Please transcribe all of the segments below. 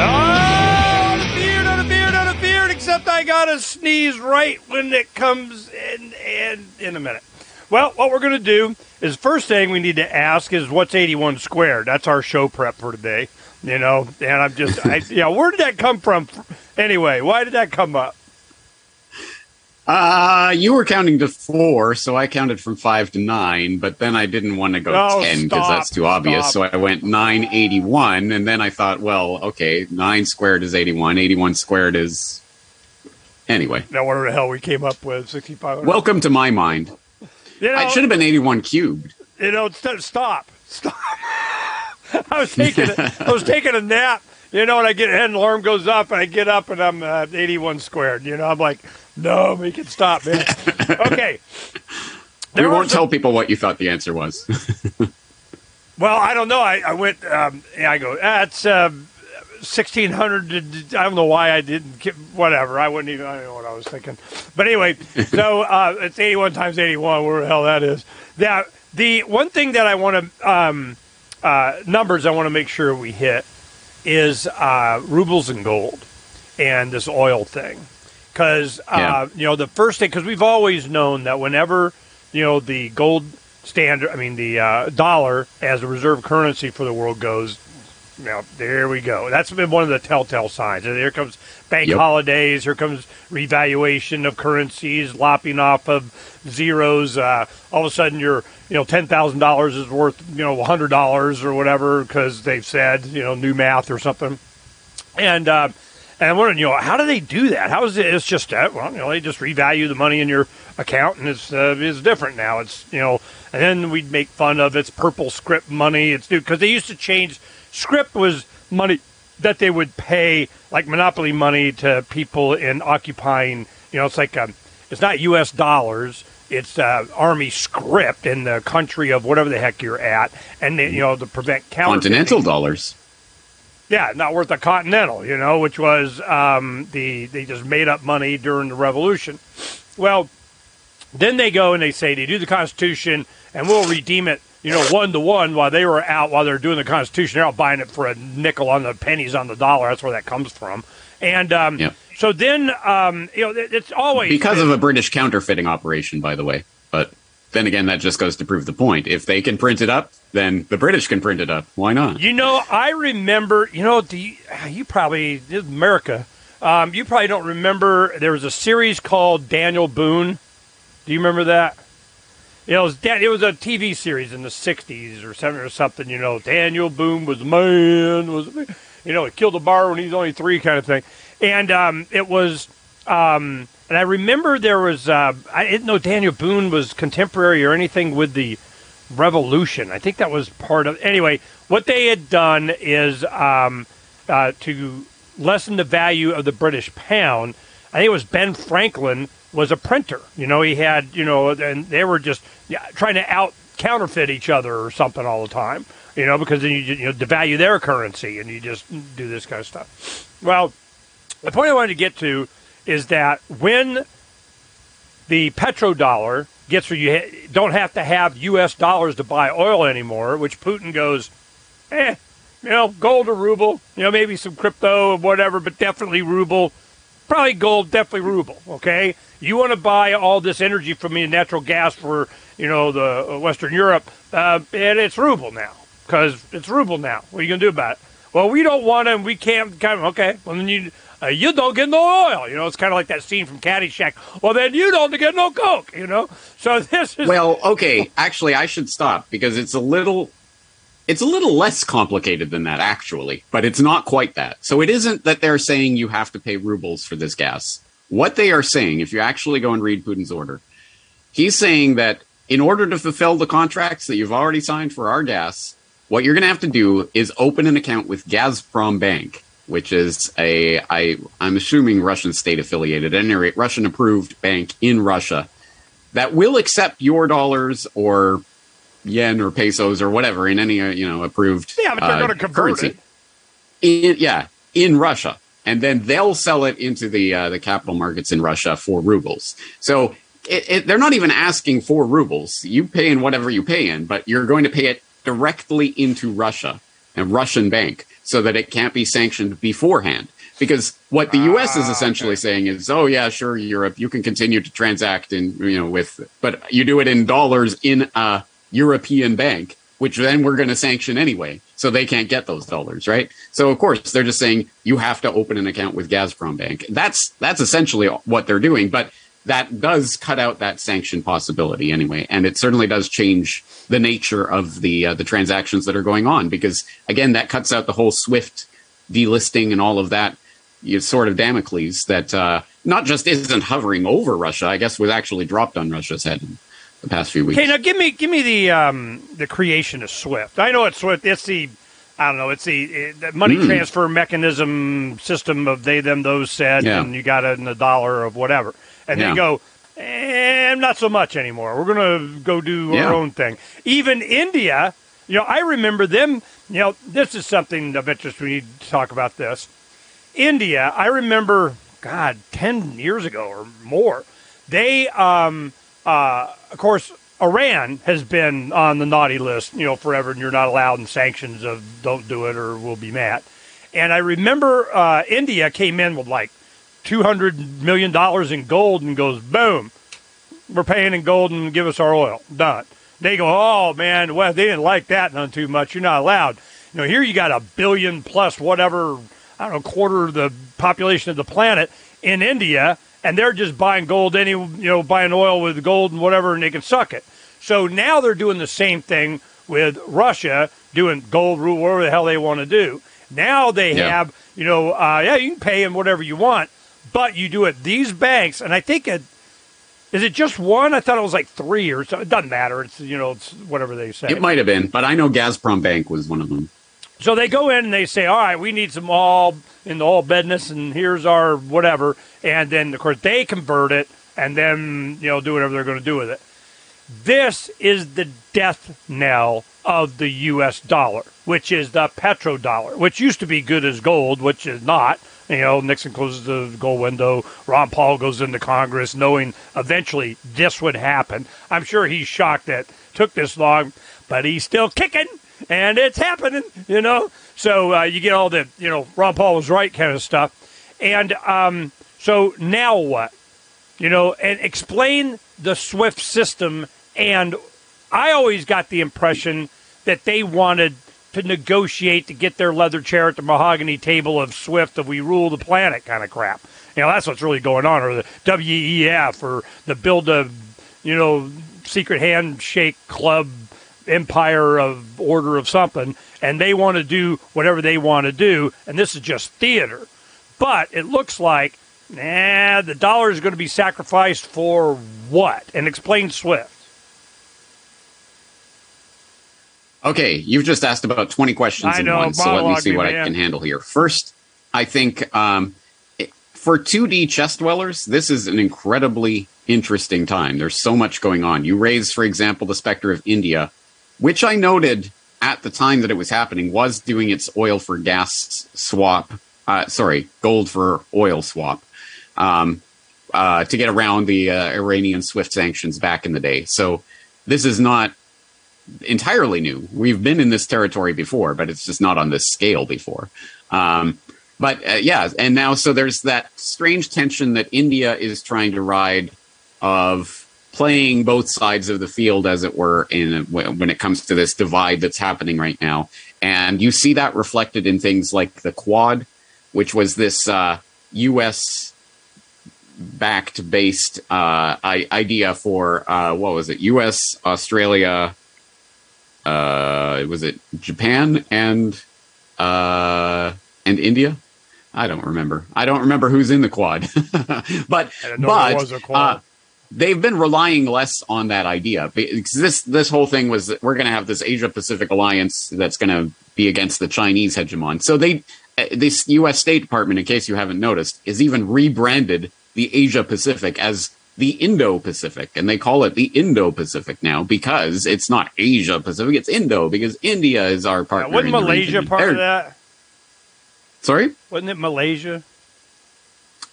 Oh, the fear, no, the fear, no, the fear, except I gotta sneeze right when it comes in, in, in a minute. Well, what we're gonna do is first thing we need to ask is what's 81 squared? That's our show prep for today, you know, and I'm just, I, yeah, where did that come from? Anyway, why did that come up? Uh, you were counting to four, so I counted from five to nine, but then I didn't want to go ten because that's too obvious. stop. So I went nine eighty one, and then I thought, well, okay, nine squared is 81, 81 squared is. Anyway, Now, whatever the hell we came up with, 6,500. welcome to my mind. you know, It should have been 81 cubed. you know, st- stop, stop. I was taking, a, I was taking a nap, you know, and I get, and alarm goes up, and I get up, and I'm uh, 81 squared. You know, I'm like, no, we can stop, man. okay. We won't a- tell people what you thought the answer was. Well, I don't know. I, I went. Um, I go. That's uh, sixteen hundred. I don't know why I didn't. Get, whatever. I wouldn't even. I don't know what I was thinking. But anyway, so uh, it's eighty-one times eighty-one. Where the hell that is? Now, the one thing that I want to um, uh, numbers I want to make sure we hit is uh, rubles and gold, and this oil thing, because uh, Yeah. you know the first thing because we've always known that whenever you know the gold standard, I mean the uh, dollar as a reserve currency for the world goes. Now there we go. That's been one of the telltale signs. And here comes bank Yep. holidays. Here comes revaluation of currencies, lopping off of zeros. Uh, all of a sudden, your you know ten thousand dollars is worth you know hundred dollars or whatever because they've said you know new math or something. And uh, and I'm wondering, you know, how do they do that? How is it? It's just that. Well, you know, they just revalue the money in your account, and it's uh, it's different now. It's you know, and then we'd make fun of it's purple script money. It's new because they used to change. Script was money that they would pay like monopoly money to people in occupying. You know, it's like um, it's not U.S. dollars. It's uh, army script in the country of whatever the heck you're at, and they, you know to prevent counterfeiting. Continental dollars. Yeah, not worth a continental, you know, which was um, the they just made up money during the revolution. Well, then they go and they say they do the Constitution and we'll redeem it, you know, one to one while they were out while they're doing the Constitution. They're out buying it for a nickel on the pennies on the dollar. That's where that comes from. And um, Yep. so then, um, you know, it- it's always Because of a British counterfeiting operation, by the way. But then again, that just goes to prove the point. If they can print it up, then the British can print it up. Why not? You know, I remember. You know, the you probably America. Um, you probably don't remember. There was a series called Daniel Boone. Do you remember that? It was, it was a TV series in the '60s or something or something. You know, Daniel Boone was man. Was you know, he killed a bar when he's only three, kind of thing. And um, it was. Um, and I remember there was. Uh, I didn't know Daniel Boone was contemporary or anything with the revolution. I think that was part of. Anyway, what they had done is um, uh, to lessen the value of the British pound. I think it was Ben Franklin was a printer. You know, he had you know, and they were just yeah, trying to out counterfeit each other or something all the time. You know, because then you you know devalue their currency and you just do this kind of stuff. Well, the point I wanted to get to is that when the petrodollar gets where you don't have to have U.S. dollars to buy oil anymore, which Putin goes, eh, you know, gold or ruble, you know, maybe some crypto or whatever, but definitely ruble. Probably gold, definitely ruble. Okay, you want to buy all this energy from me, natural gas for you know the uh, Western Europe, uh, and it's ruble now because it's ruble now. What are you gonna do about it? Well, we don't want to, and we can't. Kind of, okay, well then you uh, you don't get no oil. You know, it's kind of like that scene from Caddyshack. Well, then you don't get no coke. You know, so this is Well, okay. Actually, I should stop because it's a little it's a little less complicated than that actually, but it's not quite that. So it isn't that they're saying you have to pay rubles for this gas. What they are saying, if you actually go and read Putin's order, he's saying that in order to fulfill the contracts that you've already signed for our gas, what you're going to have to do is open an account with Gazprom Bank, which is a I I'm assuming Russian state affiliated, at any rate, Russian approved bank in Russia that will accept your dollars or yen or pesos or whatever in any uh, you know approved yeah, but they're uh, going to convert currency. it. In, yeah, in Russia, and then they'll sell it into the uh, the capital markets in Russia for rubles. So it, it, they're not even asking for rubles. You pay in whatever you pay in, but you're going to pay it directly into Russia, a Russian bank, so that it can't be sanctioned beforehand. Because what the U.S. is Ah, essentially okay. saying is, oh yeah, sure, Europe, you can continue to transact in, you know, with, but you do it in dollars in a European bank, which then we're going to sanction anyway, so they can't get those dollars, right? So of course they're just saying you have to open an account with Gazprom Bank. That's that's essentially what they're doing, but that does cut out that sanction possibility anyway, and it certainly does change the nature of the uh, the transactions that are going on because again that cuts out the whole SWIFT delisting and all of that you sort of Damocles that uh, not just isn't hovering over Russia, I guess was actually dropped on Russia's head in the past few weeks. Okay, now give me give me the um, the creation of SWIFT. I know it's SWIFT. It's the I don't know. It's the, eh, the money Mm. transfer mechanism system of they them those said, Yeah. and you got it in a dollar of whatever, and Yeah. they go. Eh, not so much anymore. We're gonna go do Yeah. our own thing. Even India, you know, I remember them. You know, this is something of interest. We need to talk about this. India, I remember, God, 10 years ago or more, they, um, uh, of course, Iran has been on the naughty list, you know, forever, and you're not allowed in sanctions of don't do it or we'll be mad. And I remember uh, India came in with like $200 million in gold and goes, boom, we're paying in gold and give us our oil. Done. They go, oh man, well they didn't like that none too much. You're not allowed. You know, here you got a billion plus whatever, I don't know, quarter of the population of the planet in India, and they're just buying gold any, you know, buying oil with gold and whatever, and they can suck it. So now they're doing the same thing with Russia, doing gold rule, whatever the hell they want to do. Now they Yeah. have, you know, uh, yeah, you can pay them whatever you want, but you do it. These banks, and I think it is it just one? I thought it was like three or so. It doesn't matter. It's you know, it's whatever they say. It might have been, but I know Gazprom Bank was one of them. So they go in and they say, "All right, we need some all in the all bedness, and here's our whatever." And then of course they convert it, and then you know do whatever they're going to do with it. This is the death knell of the U.S. dollar, which is the petrodollar, which used to be good as gold, which is not. You know, Nixon closes the gold window. Ron Paul goes into Congress knowing eventually this would happen. I'm sure he's shocked that took this long, but he's still kicking and it's happening, you know. So uh, you get all the, you know, Ron Paul was right kind of stuff. And um, so now what? You know, and explain the SWIFT system. And I always got the impression that they wanted to negotiate to get their leather chair at the mahogany table of SWIFT of we rule the planet kind of crap. You know, that's what's really going on, or the WEF, or the build a, you know, secret handshake club empire of order of something, and they want to do whatever they want to do, and this is just theater. But it looks like, nah, the dollar is going to be sacrificed for what? And explain SWIFT. Okay, you've just asked about 20 questions I in know, one, so let me see what I can handle here. First, I think um, for 2D chess dwellers, this is an incredibly interesting time. There's so much going on. You raise, for example, the specter of India, which I noted at the time that it was happening was doing its oil for gas swap, uh, sorry, gold for oil swap. Um, uh, to get around the uh, Iranian SWIFT sanctions back in the day. So this is not entirely new. We've been in this territory before, but it's just not on this scale before. Um, but uh, yeah, and now so there's that strange tension that India is trying to ride of playing both sides of the field, as it were, in when it comes to this divide that's happening right now. And you see that reflected in things like the Quad, which was this uh, U.S. backed based uh, I- idea for uh, what was it? U.S., Australia, uh, was it Japan and uh, and India? I don't remember. I don't remember who's in the quad, but I didn't know but a quad. uh, they've been relying less on that idea because this this whole thing was we're going to have this Asia Pacific alliance that's going to be against the Chinese hegemon. So they uh, this U.S. State Department, in case you haven't noticed, is even rebranded the Asia Pacific as the Indo Pacific, and they call it the Indo Pacific now because it's not Asia Pacific, it's Indo because India is our partner. wasn't in Malaysia part of They're- that? Sorry. Wasn't it Malaysia?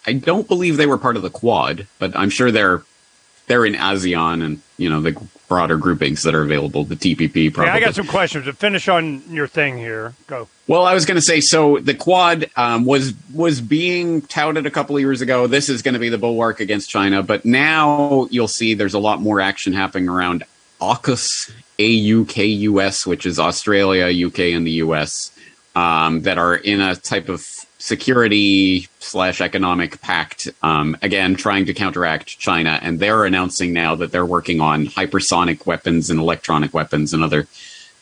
I don't believe they were part of the Quad, but I'm sure they're they're in ASEAN and you know the broader groupings that are available. The TPP. Probably. Yeah, I got some questions. To finish on your thing here, go. Well, I was going to say so. The Quad um, was was being touted a couple of years ago. This is going to be the bulwark against China, but now you'll see there's a lot more action happening around AUKUS, AUKUS, which is Australia, UK, and the US, um, that are in a type of security slash economic pact. Um, again, trying to counteract China, and they're announcing now that they're working on hypersonic weapons and electronic weapons and other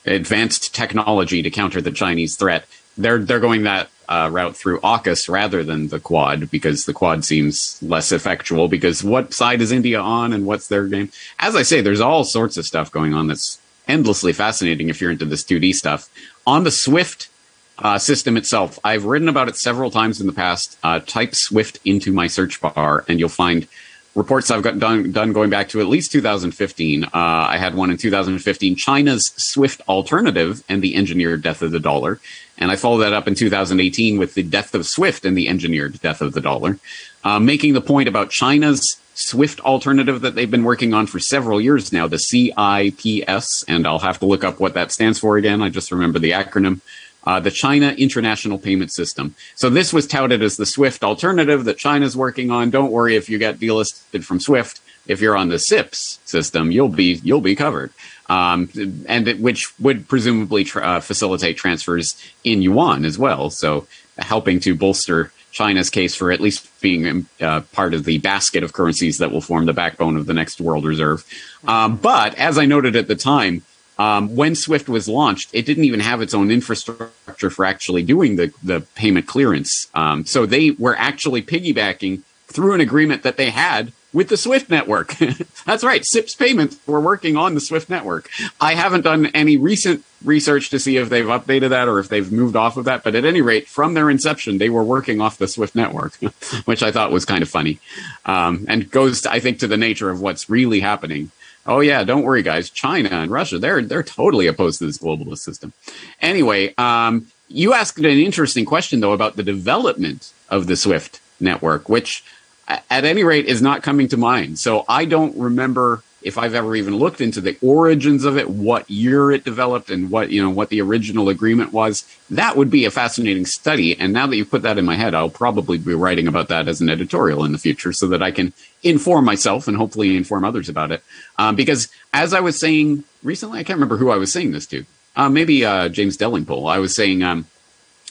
advanced technology to counter the Chinese threat. They're they're going that uh, route through AUKUS rather than the Quad because the Quad seems less effectual. Because what side is India on and what's their game? As I say, there's all sorts of stuff going on that's endlessly fascinating if you're into this 2D stuff. On the Swift uh, system itself, I've written about it several times in the past. Uh, type Swift into my search bar, and you'll find reports I've got done, done going back to at least 2015. Uh, I had one in 2015, China's Swift alternative and the engineered death of the dollar. And I followed that up in 2018 with the death of Swift and the engineered death of the dollar, uh, making the point about China's Swift alternative that they've been working on for several years now, the CIPS. And I'll have to look up what that stands for again. I just remember the acronym. Uh, the China International Payment System. So this was touted as the SWIFT alternative that China's working on. Don't worry if you get delisted from SWIFT. If you're on the CIPS system, you'll be you'll be covered, um, and it, which would presumably tra- uh, facilitate transfers in yuan as well. So helping to bolster China's case for at least being uh, part of the basket of currencies that will form the backbone of the next world reserve. Um, but as I noted at the time, um, when Swift was launched, it didn't even have its own infrastructure for actually doing the, the payment clearance. Um, so they were actually piggybacking through an agreement that they had with the Swift network. That's right. CIPS payments were working on the Swift network. I haven't done any recent research to see if they've updated that or if they've moved off of that. But at any rate, from their inception, they were working off the Swift network, which I thought was kind of funny. Um, and goes, to, I think, to the nature of what's really happening. Oh yeah, don't worry, guys. China and Russia, they're they're totally opposed to this globalist system. Anyway, um, you asked an interesting question though about the development of the SWIFT network, which at any rate is not coming to mind. So I don't remember if I've ever even looked into the origins of it, what year it developed, and what you know what the original agreement was. That would be a fascinating study. And now that you put that in my head, I'll probably be writing about that as an editorial in the future, so that I can inform myself and hopefully inform others about it. Um, because as I was saying recently, I can't remember who I was saying this to. Uh, maybe uh, James Delingpole. I was saying um,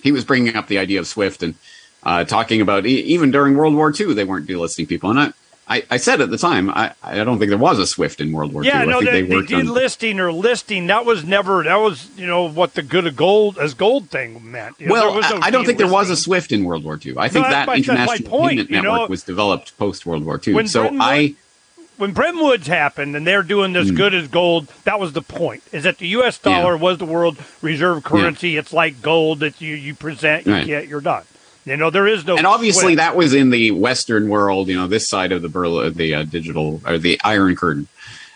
he was bringing up the idea of Swift and uh, talking about e- even during World War II, they weren't delisting people. And I, I, I, said at the time, I, I don't think there was a Swift in World War yeah, II. no, the, the, delisting or listing, that was never, that was, you know, what the good of gold as gold thing meant. You well, no I, don't think there was a Swift in World War II. I think no, that my, international point, payment network know, was developed post World War II. So Bretton I. when Bretton Woods happened and they're doing this mm. good as gold, that was the point. Is that the U.S. dollar yeah. was the world reserve currency. Yeah. It's like gold that you, you present, you right. get, you're done. You know, there is no. And obviously, that was in the Western world. You know, this side of the Berlin, the uh, digital or the Iron Curtain.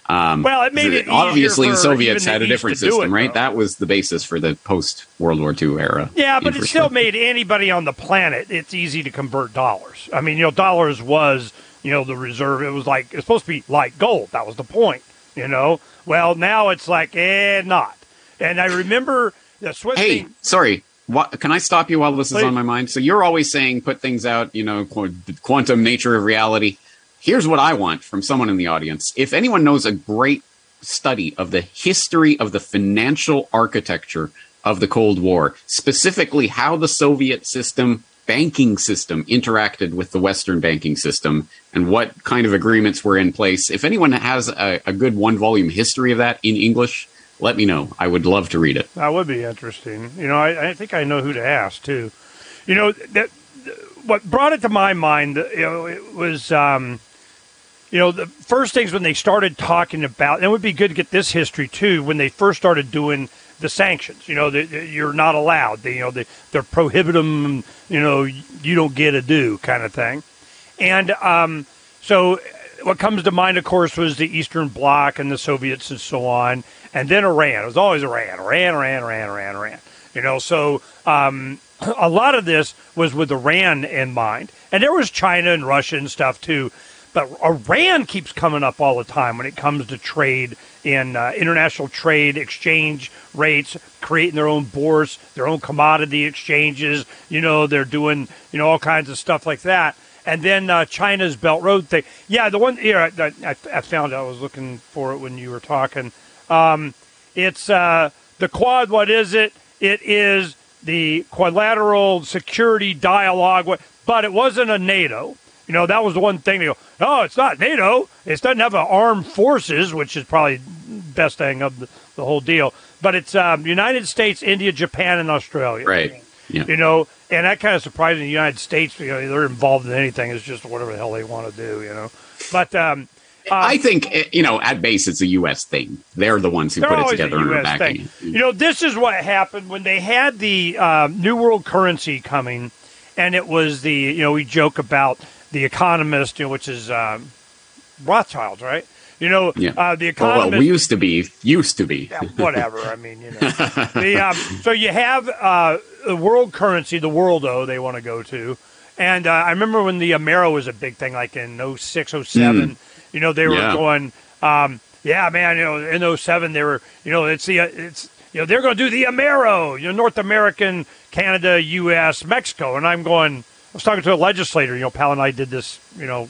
Um, well, it made it obviously the Soviets had a different system, it, right? That was the basis for the post World War II era. Yeah, but it still made anybody on the planet. It's easy to convert dollars. I mean, you know, dollars was you know the reserve. It was like it's supposed to be like gold. That was the point. You know. Well, now it's like eh, not. And I remember the Swiss. Hey, thing, sorry. What, can I stop you while this Please. is on my mind? So you're always saying put things out, you know, quantum nature of reality. Here's what I want from someone in the audience. If anyone knows a great study of the history of the financial architecture of the Cold War, specifically how the Soviet system, banking system, interacted with the Western banking system and what kind of agreements were in place, if anyone has a, a good one volume history of that in English, let me know. I would love to read it. That would be interesting. You know, I, I think I know who to ask too. You know that what brought it to my mind. You know, it was. Um, you know, the first things when they started talking about, and it would be good to get this history too, when they first started doing the sanctions. You know, the, the, you're not allowed. They, you know, they, they're prohibit them. You know, you don't get a do kind of thing. And um, so, what comes to mind, of course, was the Eastern Bloc and the Soviets and so on and then Iran. It was always Iran, Iran, Iran, Iran, Iran, Iran. You know, so um, a lot of this was with Iran in mind, and there was China and Russia and stuff too. But Iran keeps coming up all the time when it comes to trade in uh, international trade exchange rates, creating their own bourse, their own commodity exchanges. You know, they're doing you know all kinds of stuff like that. And then uh, China's Belt Road thing. Yeah, the one here I, I, I, found. I was looking for it when you were talking. Um, it's uh, the Quad. What is it? It is the quadrilateral security dialogue, but it wasn't a NATO. You know, that was the one thing they go, oh, it's not NATO. It doesn't have armed forces, which is probably best thing of the, the whole deal. But it's um, United States, India, Japan, and Australia. Right. Yeah. You know, and that kind of surprising the United States, you know, they're involved in anything. It's just whatever the hell they want to do, you know. But um, uh, I think eh, you know, at base, it's a U.S. thing. They're the ones who put it together and are backing it. You know, this is what happened when they had the uh, new world currency coming, and it was the you know we joke about the Economist, you know, which is um, Rothschilds, right? You know, yeah. uh, the Economist. Well, we used to be, used to be. yeah, whatever. I mean, you know. the, um, so you have uh, the world currency, the world worldo they want to go to. And uh, I remember when the Amero was a big thing, like in 06, 07. Mm. You know, they were yeah. going, um, yeah, man, you know, in 07, they were, you know, it's the, it's, you know, they're going to do the Amero, you know, North American, Canada, U.S., Mexico. And I'm going, I was talking to a legislator, you know, Pal and I did this, you know,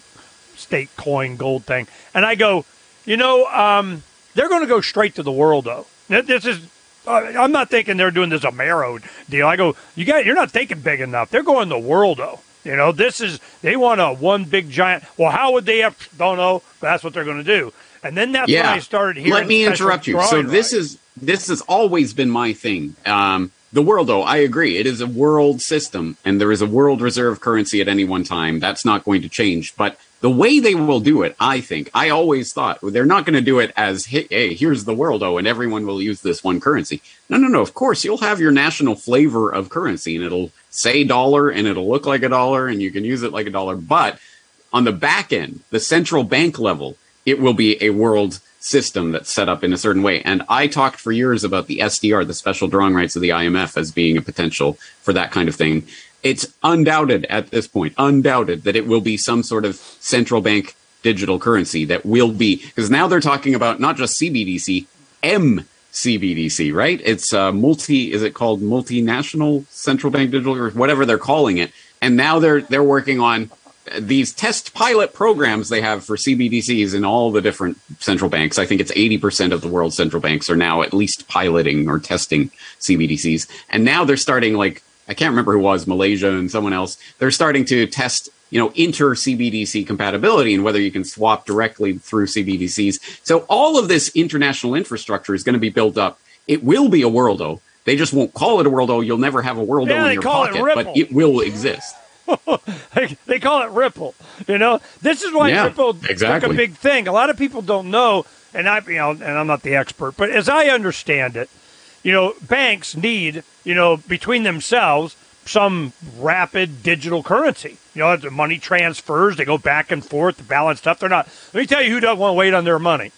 state coin gold thing. And I go, you know, um, they're going to go straight to the world, though. This is, uh, I'm not thinking they're doing this Amero deal. I go, you got, you're not thinking big enough. They're going the world, though. You know, this is they want a one big giant. Well, how would they have? Don't know. that's what they're going to do. And then that's yeah. when I started hearing. Let me interrupt you. So this right. is this has always been my thing. Um, the world, though, I agree. It is a world system, and there is a world reserve currency at any one time. That's not going to change. But the way they will do it, I think, I always thought they're not going to do it as, hey, here's the world, oh, and everyone will use this one currency. No, no, no. Of course, you'll have your national flavor of currency, and it'll say dollar, and it'll look like a dollar, and you can use it like a dollar. But on the back end, the central bank level, it will be a world system that's set up in a certain way. And I talked for years about the SDR, the special drawing rights of the IMF, as being a potential for that kind of thing it's undoubted at this point, undoubted that it will be some sort of central bank digital currency that will be because now they're talking about not just CBDC, MCBDC, right? It's uh, multi. Is it called multinational central bank digital or whatever they're calling it? And now they're they're working on these test pilot programs they have for CBDCs in all the different central banks. I think it's 80% of the world's central banks are now at least piloting or testing CBDCs. And now they're starting like I can't remember who was Malaysia and someone else. They're starting to test, you know, inter CBDC compatibility and whether you can swap directly through CBDCs. So all of this international infrastructure is going to be built up. It will be a world worldo. They just won't call it a world worldo. You'll never have a worldo yeah, in your pocket, it but it will exist. they call it Ripple. You know, this is why yeah, Ripple exactly. took a big thing. A lot of people don't know, and I, you know, and I'm not the expert, but as I understand it, you know, banks need, you know, between themselves, some rapid digital currency. You know, the money transfers, they go back and forth, the balance stuff. They're not. Let me tell you who doesn't want to wait on their money.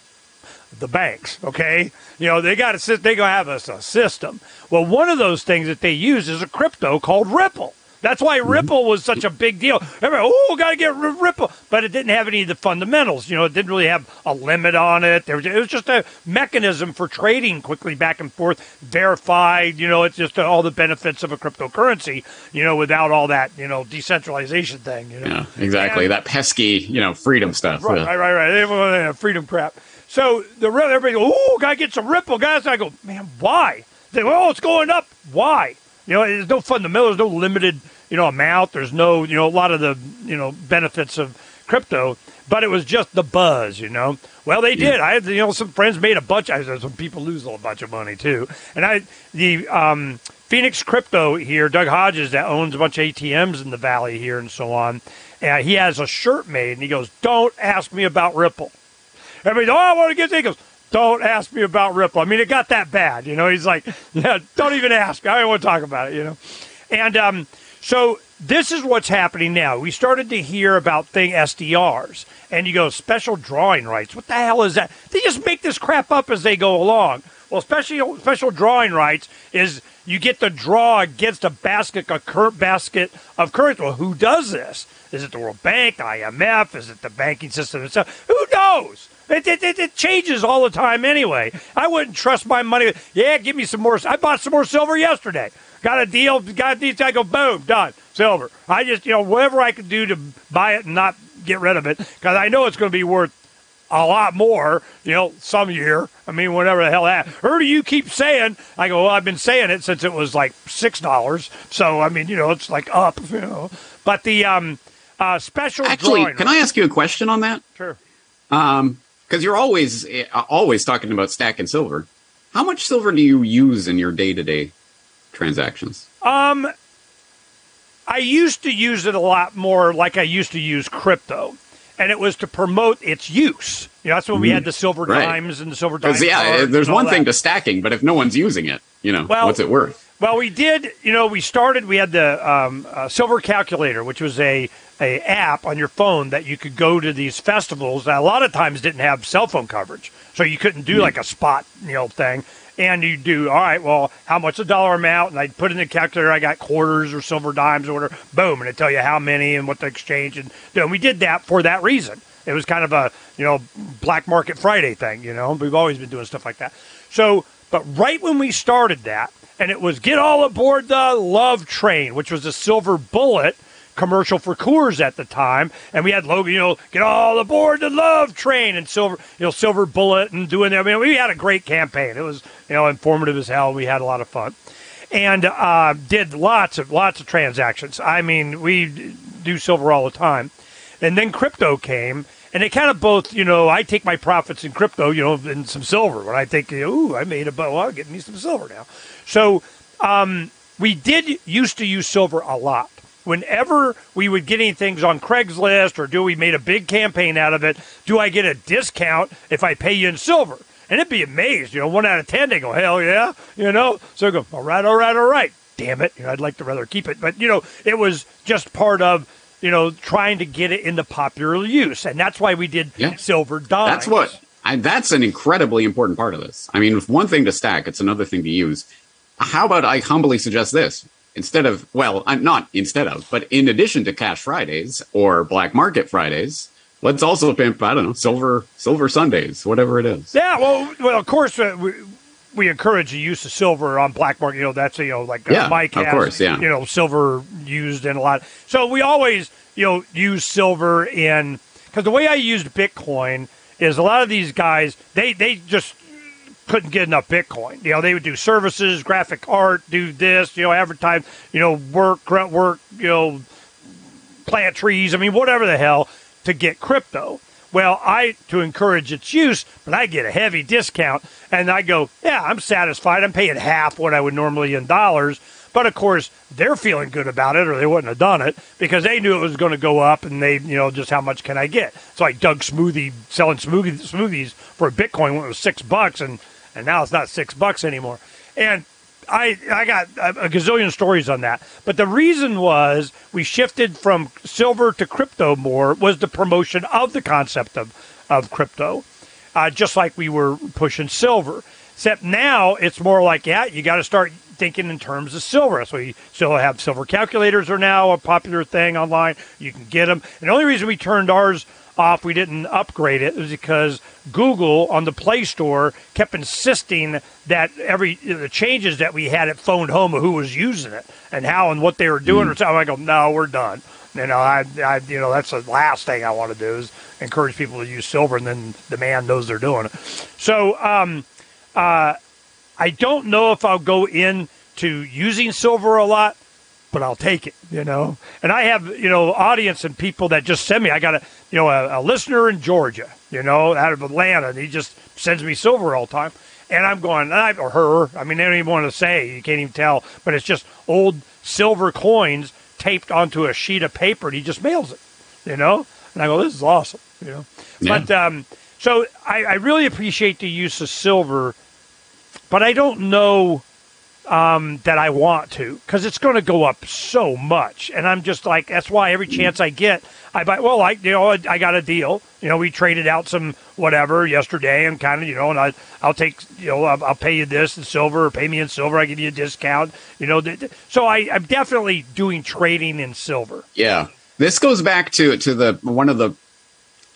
The banks, okay? You know, they got to sit. they gonna have a, a system. Well, one of those things that they use is a crypto called Ripple. That's why mm-hmm. Ripple was such a big deal. Everybody, oh, got to get Ripple, but it didn't have any of the fundamentals. You know, it didn't really have a limit on it. There was, it was just a mechanism for trading quickly back and forth, verified. You know, it's just all the benefits of a cryptocurrency. You know, without all that, you know, decentralization thing. You know? Yeah, exactly. And, that pesky, you know, freedom stuff. Right, right, right, right. right. Freedom crap. So the everybody, oh, got to get some Ripple, guys. I go, man, why? They go, oh, it's going up. Why? You know, there's no fundamental, there's no limited, you know, amount. There's no, you know, a lot of the, you know, benefits of crypto, but it was just the buzz, you know. Well, they did. I had, you know, some friends made a bunch. I some people lose a bunch of money too. And I, the um, Phoenix Crypto here, Doug Hodges, that owns a bunch of ATMs in the valley here and so on. And he has a shirt made, and he goes, "Don't ask me about Ripple." Everybody, oh, I want to get. He goes, don't ask me about Ripple. I mean, it got that bad. You know, he's like, yeah, don't even ask. I don't want to talk about it, you know. And um, so this is what's happening now. We started to hear about thing SDRs, and you go special drawing rights. What the hell is that? They just make this crap up as they go along. Well, special special drawing rights is you get to draw against a basket a cur- basket of currency. Well, who does this? Is it the World Bank, IMF? Is it the banking system itself? Who knows? It, it, it, it, changes all the time anyway. I wouldn't trust my money. Yeah, give me some more. I bought some more silver yesterday. Got a deal. Got these. I go boom, done. Silver. I just you know whatever I could do to buy it and not get rid of it because I know it's going to be worth a lot more, you know, some year. I mean, whatever the hell that. Or do you keep saying? I go, well, I've been saying it since it was like six dollars. So I mean, you know, it's like up, you know. But the um, uh, special actually, can I ask you a question on that? Sure. Um, because you're always uh, always talking about stacking silver. How much silver do you use in your day to day transactions? Um, I used to use it a lot more, like I used to use crypto, and it was to promote its use. You know, that's when we had the silver Right. dimes and the silver dimes. Because yeah, there's and all one thing to stacking, but if no one's using it, you know, Well- what's it worth? Well, we did. You know, we started. We had the um, uh, Silver Calculator, which was a a app on your phone that you could go to these festivals that a lot of times didn't have cell phone coverage, so you couldn't do like a spot you know thing. And you do all right. Well, how much a dollar amount? And I put in the calculator. I got quarters or silver dimes or whatever. Boom, and it tell you how many and what to exchange. And, and we did that for that reason. It was kind of a you know black market Friday thing. You know, we've always been doing stuff like that. So, but right when we started that, and it was get all aboard the Love Train, which was a silver bullet commercial for Coors at the time, and we had Logan, you know, get all aboard the Love Train and silver, you know, silver bullet and doing that. I mean, we had a great campaign. It was you know informative as hell. We had a lot of fun, and uh, did lots of lots of transactions. I mean, we do silver all the time, and then crypto came. And it kind of both, you know, I take my profits in crypto, you know, and some silver. When I think, ooh, I made a, well, I'm getting me some silver now. So um, we did used to use silver a lot. Whenever we would get any things on Craigslist or do we made a big campaign out of it, do I get a discount if I pay you in silver? And it'd be amazed, you know, one out of ten, they go, hell yeah, you know. So I go, all right, all right, all right. Damn it, you know, I'd like to rather keep it, but you know, it was just part of, you know, trying to get it into popular use, and that's why we did Yeah. silver dimes. That's what. I, that's an incredibly important part of this. I mean, if one thing to stack, it's another thing to use. How about I humbly suggest this? Instead of, well, I'm not instead of, but in addition to Cash Fridays or Black Market Fridays, let's also pimp, I don't know, Silver Silver Sundays, whatever it is. Yeah, well, well, of course, uh, we, we encourage the use of silver on black market. You know, that's you know like uh, Yeah, Mike of has, course, yeah. you know, silver used in a lot. So we always you know use silver in because the way I used Bitcoin is a lot of these guys they they just couldn't get enough Bitcoin. You know, they would do services, graphic art, do this, you know, advertise, you know, work, grunt work, you know, plant trees. I mean, whatever the hell to get crypto. Well, I to encourage its use, but I get a heavy discount, and I go, yeah, I'm satisfied. I'm paying half what I would normally in dollars. But of course, they're feeling good about it, or they wouldn't have done it because they knew it was going to go up, and they, you know, just how much can I get? It's like Doug Smoothie selling smoothie, smoothies for Bitcoin when it was six bucks, and and now it's not six bucks anymore. And I I got a, gazillion stories on that. But the reason was we shifted from silver to crypto more was the promotion of the concept of of crypto, uh, just like we were pushing silver. Except now it's more like yeah, you got to start thinking in terms of silver. So we still have silver calculators are now a popular thing online. You can get them. And the only reason we turned ours off, we didn't upgrade it, was because Google on the Play Store kept insisting that every the changes that we had it phoned home of who was using it and how and what they were doing. Or something. I go, no, we're done. You know, I, I, you know, that's the last thing I want to do is encourage people to use silver, and then the man knows they're doing it. So, um, uh, I don't know if I'll go into using silver a lot, but I'll take it, you know. And I have, you know, audience and people that just send me. I got a, you know, a, a listener in Georgia, you know, out of Atlanta, and he just sends me silver all the time. And I'm going, I, or her. I mean, I don't even want to say. You can't even tell. But it's just old silver coins taped onto a sheet of paper, and he just mails it, you know. And I go, this is awesome, you know. Yeah. But um, so I, I really appreciate the use of silver, but I don't know um, that I want to because it's going to go up so much. And I'm just like, that's why every chance I get, I buy. Well, I you know I got a deal. You know, we traded out some whatever yesterday, and kind of you know, and I I'll take you know I'll, I'll pay you this in silver, or pay me in silver. I give you a discount. You know, th- th- so I I'm definitely doing trading in silver. Yeah, this goes back to to the one of the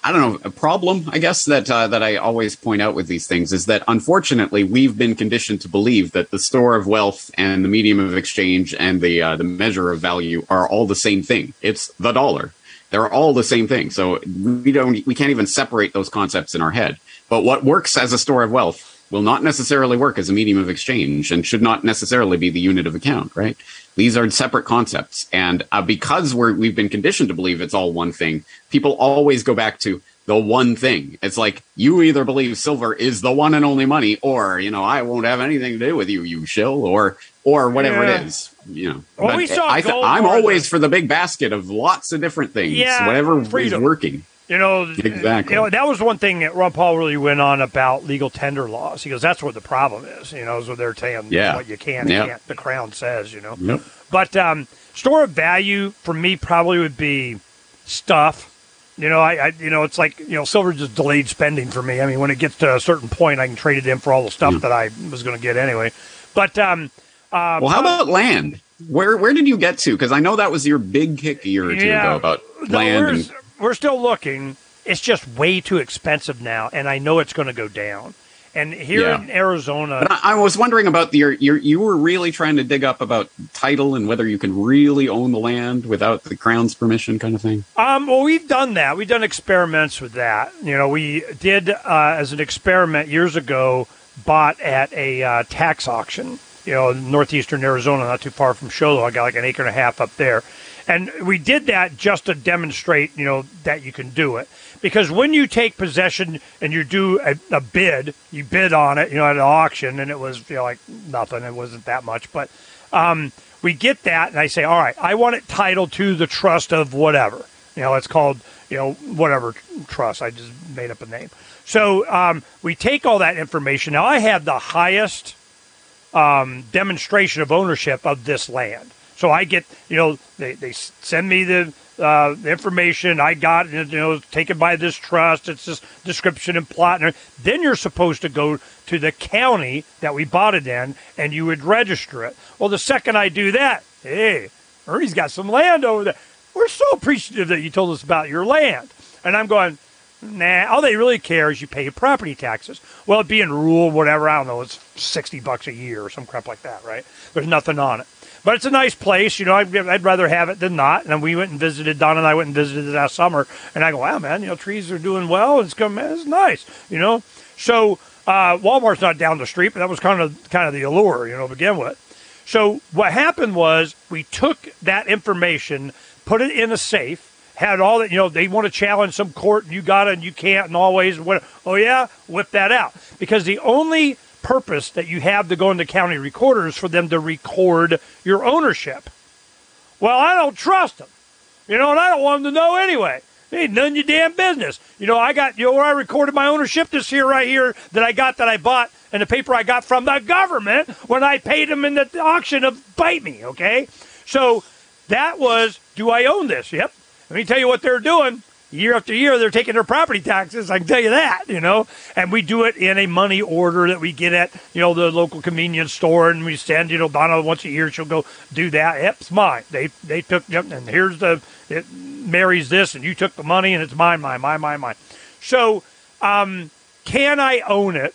I don't know, a problem, I guess, that uh, that I always point out with these things is that unfortunately we've been conditioned to believe that the store of wealth and the medium of exchange and the uh, the measure of value are all the same thing. It's the dollar. They're all the same thing. So we don't we can't even separate those concepts in our head. But what works as a store of wealth will not necessarily work as a medium of exchange and should not necessarily be the unit of account, right? These are separate concepts. And uh, because we're, we've been conditioned to believe it's all one thing, people always go back to the one thing. It's like you either believe silver is the one and only money, or you know, I won't have anything to do with you, you shill, or or whatever Yeah. it is. You know, Well, we saw I th- gold I'm more always for the big basket of lots of different things. Yeah, whatever freedom. is working. You know, Exactly. You know, that was one thing that Ron Paul really went on about legal tender laws. He goes, "That's what the problem is." You know, is what they're saying. Yeah. what you can, yep. can't. The Crown says, you know. Yep. But um, store of value for me probably would be stuff. You know, I, I you know it's like you know silver just delayed spending for me. I mean, when it gets to a certain point, I can trade it in for all the stuff that I was going to get anyway. But um, uh, Well, how about land? Where where did you get to? Because I know that was your big kick a year or two ago about land. And, we're still looking. It's just way too expensive now, and I know it's going to go down. And here Yeah. in Arizona, I, I was wondering about the, your, your you were really trying to dig up about title and whether you can really own the land without the crown's permission, kind of thing. Um, well, we've done that. We've done experiments with that. You know, we did uh, as an experiment years ago. Bought at a uh, tax auction. You know, in northeastern Arizona, not too far from Show Low. I got like an acre and a half up there, and we did that just to demonstrate, you know, that you can do it. Because when you take possession and you do a, a bid, you bid on it, you know, at an auction, and it was you know like nothing. It wasn't that much, but um, we get that, and I say, all right, I want it titled to the trust of whatever. You know, it's called, you know, whatever trust. I just made up a name. So um, we take all that information. Now, I have the highest um, demonstration of ownership of this land. So I get, you know, they, they send me the, uh, information. I got, you know, taken by this trust. It's this description and plot. And then you're supposed to go to the county that we bought it in, and you would register it. Well, the second I do that, hey, Ernie's got some land over there. We're so appreciative that you told us about your land. And I'm going, Nah, all they really care is you pay property taxes. Well, it being rural, whatever, I don't know, it's 60 bucks a year or some crap like that, right? There's nothing on it. But it's a nice place, you know, I'd, I'd rather have it than not. And we went and visited, Don and I went and visited it last summer, and I go, wow, man, you know, trees are doing well, it's coming, man, it's nice, you know? So uh, Walmart's not down the street, but that was kind of kind of the allure, you know, to begin with. So what happened was we took that information, put it in a safe, had all that, you know, they want to challenge some court and you got it and you can't and always, what, oh yeah, whip that out. Because the only purpose that you have to go into county recorders for them to record your ownership. Well, I don't trust them, you know, and I don't want them to know anyway. It ain't none of your damn business. You know, I got, you know, where I recorded my ownership this here right here that I got that I bought and the paper I got from the government when I paid them in the auction of Bite Me, okay? So that was, do I own this? Yep. Let me tell you what they're doing. Year after year, they're taking their property taxes. I can tell you that, you know. And we do it in a money order that we get at, you know, the local convenience store, and we send, you know, Donna once a year. She'll go do that. Yep, it's mine. They they took, yep, and here's the it marries this, and you took the money, and it's mine, mine, mine, mine, mine. So, um, can I own it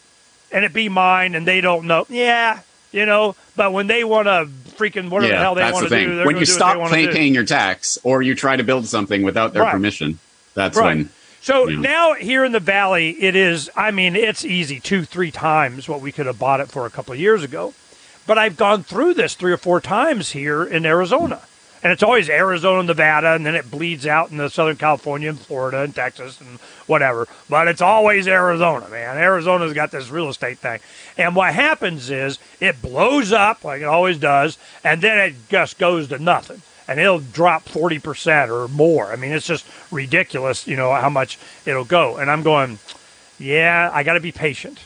and it be mine, and they don't know? Yeah, you know. But when they want to freaking whatever the hell they that's want the to thing. do, when you stop pay, paying your tax or you try to build something without their Right. permission, that's Right. when. So Yeah. now here in the valley, it is. I mean, it's easy two, three times what we could have bought it for a couple of years ago. But I've gone through this three or four times here in Arizona, and it's always Arizona, Nevada, and then it bleeds out into Southern California and Florida and Texas and whatever. But it's always Arizona, man. Arizona's got this real estate thing, and what happens is it blows up like it always does, and then it just goes to nothing and it'll drop 40% or more. I mean, it's just ridiculous, you know, how much it'll go. And I'm going, yeah, I got to be patient.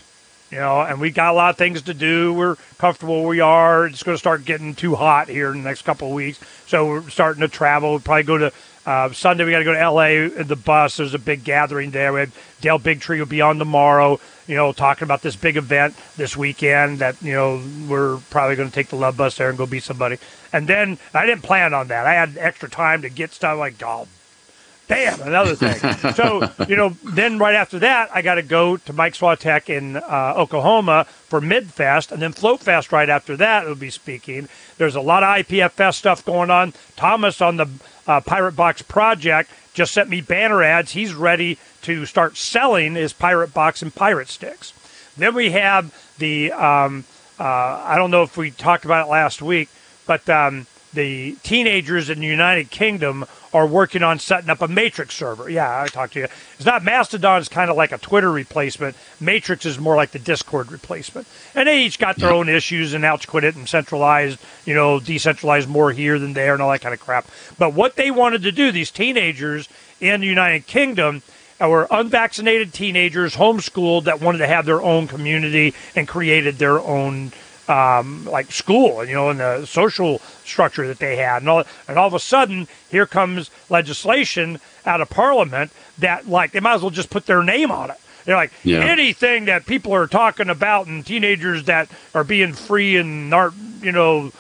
You know, and we got a lot of things to do. We're comfortable where we are. It's going to start getting too hot here in the next couple of weeks. So we're starting to travel. We'll probably go to uh, Sunday. We got to go to L.A. in the bus. There's a big gathering there. We have Del Bigtree will be on tomorrow. You know, talking about this big event this weekend that you know we're probably going to take the love bus there and go be somebody. And then I didn't plan on that. I had extra time to get stuff like oh Bam, another thing. so, you know, then right after that, I got to go to Mike Swatek in uh, Oklahoma for Midfest, and then Float Fest right after that will be speaking. There's a lot of IPFS stuff going on. Thomas on the uh, Pirate Box project just sent me banner ads. He's ready to start selling his Pirate Box and Pirate Sticks. Then we have the, um, uh, I don't know if we talked about it last week, but um, the teenagers in the United Kingdom are working on setting up a Matrix server. Yeah, I talked to you. It's not Mastodon is kind of like a Twitter replacement. Matrix is more like the Discord replacement. And they each got their own issues and it's quit it and centralized, you know, decentralized more here than there and all that kind of crap. But what they wanted to do, these teenagers in the United Kingdom, uh, were unvaccinated teenagers, homeschooled, that wanted to have their own community and created their own um, like school, and you know, and the social structure that they had, and all, and all of a sudden, here comes legislation out of Parliament that like they might as well just put their name on it. They're like yeah. anything that people are talking about and teenagers that are being free and aren't, you know,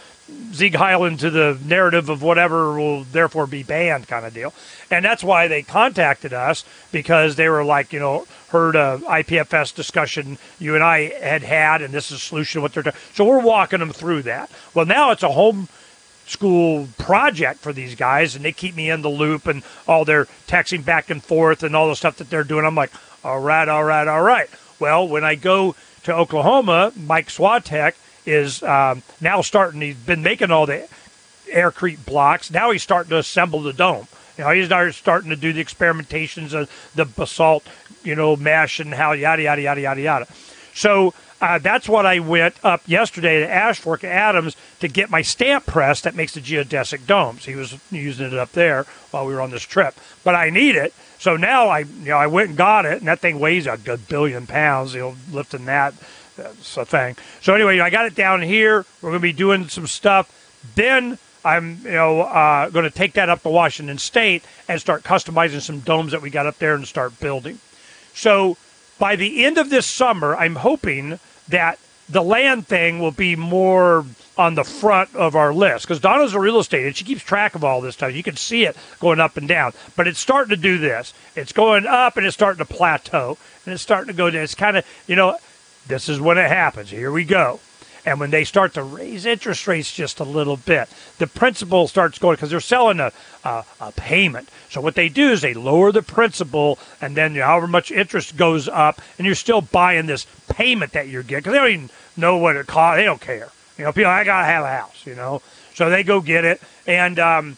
Sieg Heil into the narrative of whatever will therefore be banned kind of deal. And that's why they contacted us because they were like, you know, heard a IPFS discussion you and I had had, and this is a solution what they're doing. So we're walking them through that. Well, now it's a home school project for these guys, and they keep me in the loop and all their texting back and forth and all the stuff that they're doing. I'm like, all right, all right, all right. Well, when I go to Oklahoma, Mike Swatek is um, now starting. He's been making all the aircrete blocks. Now he's starting to assemble the dome. You know, he's starting to do the experimentations of the basalt, you know, mesh and how yada yada yada yada yada. So uh, that's what I went up yesterday to Ashfork Adams to get my stamp press that makes the geodesic domes. He was using it up there while we were on this trip, but I need it. So now I, you know, I went and got it, and that thing weighs a good billion pounds. You know, lifting that that's a thing. So anyway, I got it down here. We're going to be doing some stuff. Then I'm, you know, uh, going to take that up to Washington State and start customizing some domes that we got up there and start building. So by the end of this summer, I'm hoping that the land thing will be more on the front of our list because Donna's a real estate and she keeps track of all this stuff. You can see it going up and down, but it's starting to do this. It's going up and it's starting to plateau and it's starting to go down. It's kind of, you know, this is when it happens. Here we go. And when they start to raise interest rates just a little bit, the principal starts going because they're selling a, a, a, payment. So what they do is they lower the principal, and then however much interest goes up, and you're still buying this payment that you're getting because they don't even know what it costs. They don't care. You know, people, I gotta have a house. You know, so they go get it, and um,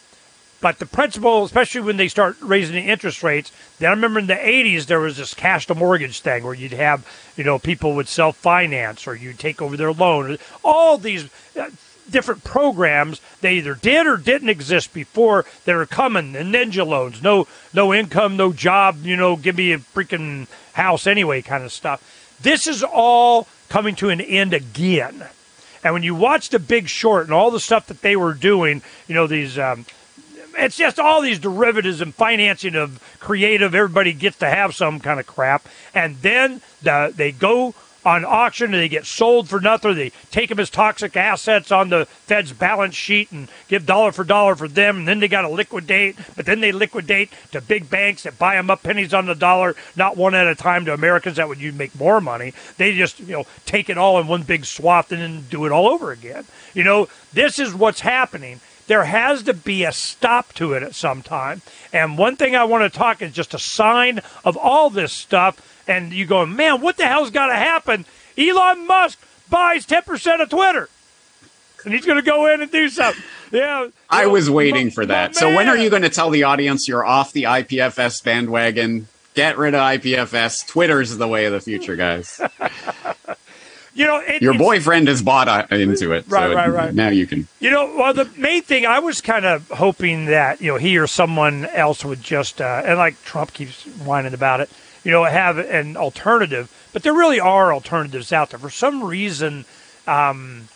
but the principal, especially when they start raising the interest rates, then I remember in the 80s there was this cash to mortgage thing where you'd have, you know, people would self finance or you'd take over their loan. All these uh, different programs they either did or didn't exist before that are coming. The ninja loans, no no income, no job, you know, give me a freaking house anyway kind of stuff. This is all coming to an end again. And when you watch The Big Short and all the stuff that they were doing, you know, these um, it's just all these derivatives and financing of creative. Everybody gets to have some kind of crap, and then the, they go on auction and they get sold for nothing. They take them as toxic assets on the Fed's balance sheet and give dollar for dollar for them. And then they got to liquidate, but then they liquidate to big banks that buy them up pennies on the dollar, not one at a time to Americans that would you make more money. They just you know take it all in one big swath and then do it all over again. You know this is what's happening there has to be a stop to it at some time. And one thing I want to talk is just a sign of all this stuff. And you go, man, what the hell's got to happen? Elon Musk buys 10% of Twitter. And he's going to go in and do something. Yeah. I was waiting for that. So when are you going to tell the audience you're off the IPFS bandwagon? Get rid of IPFS. Twitter's the way of the future, guys. You know, it, your boyfriend has bought uh, into it, right? So right, right. Now you can. You know, well, the main thing I was kind of hoping that you know he or someone else would just uh, and like Trump keeps whining about it, you know, have an alternative. but there really are alternatives out there. For some reason, um,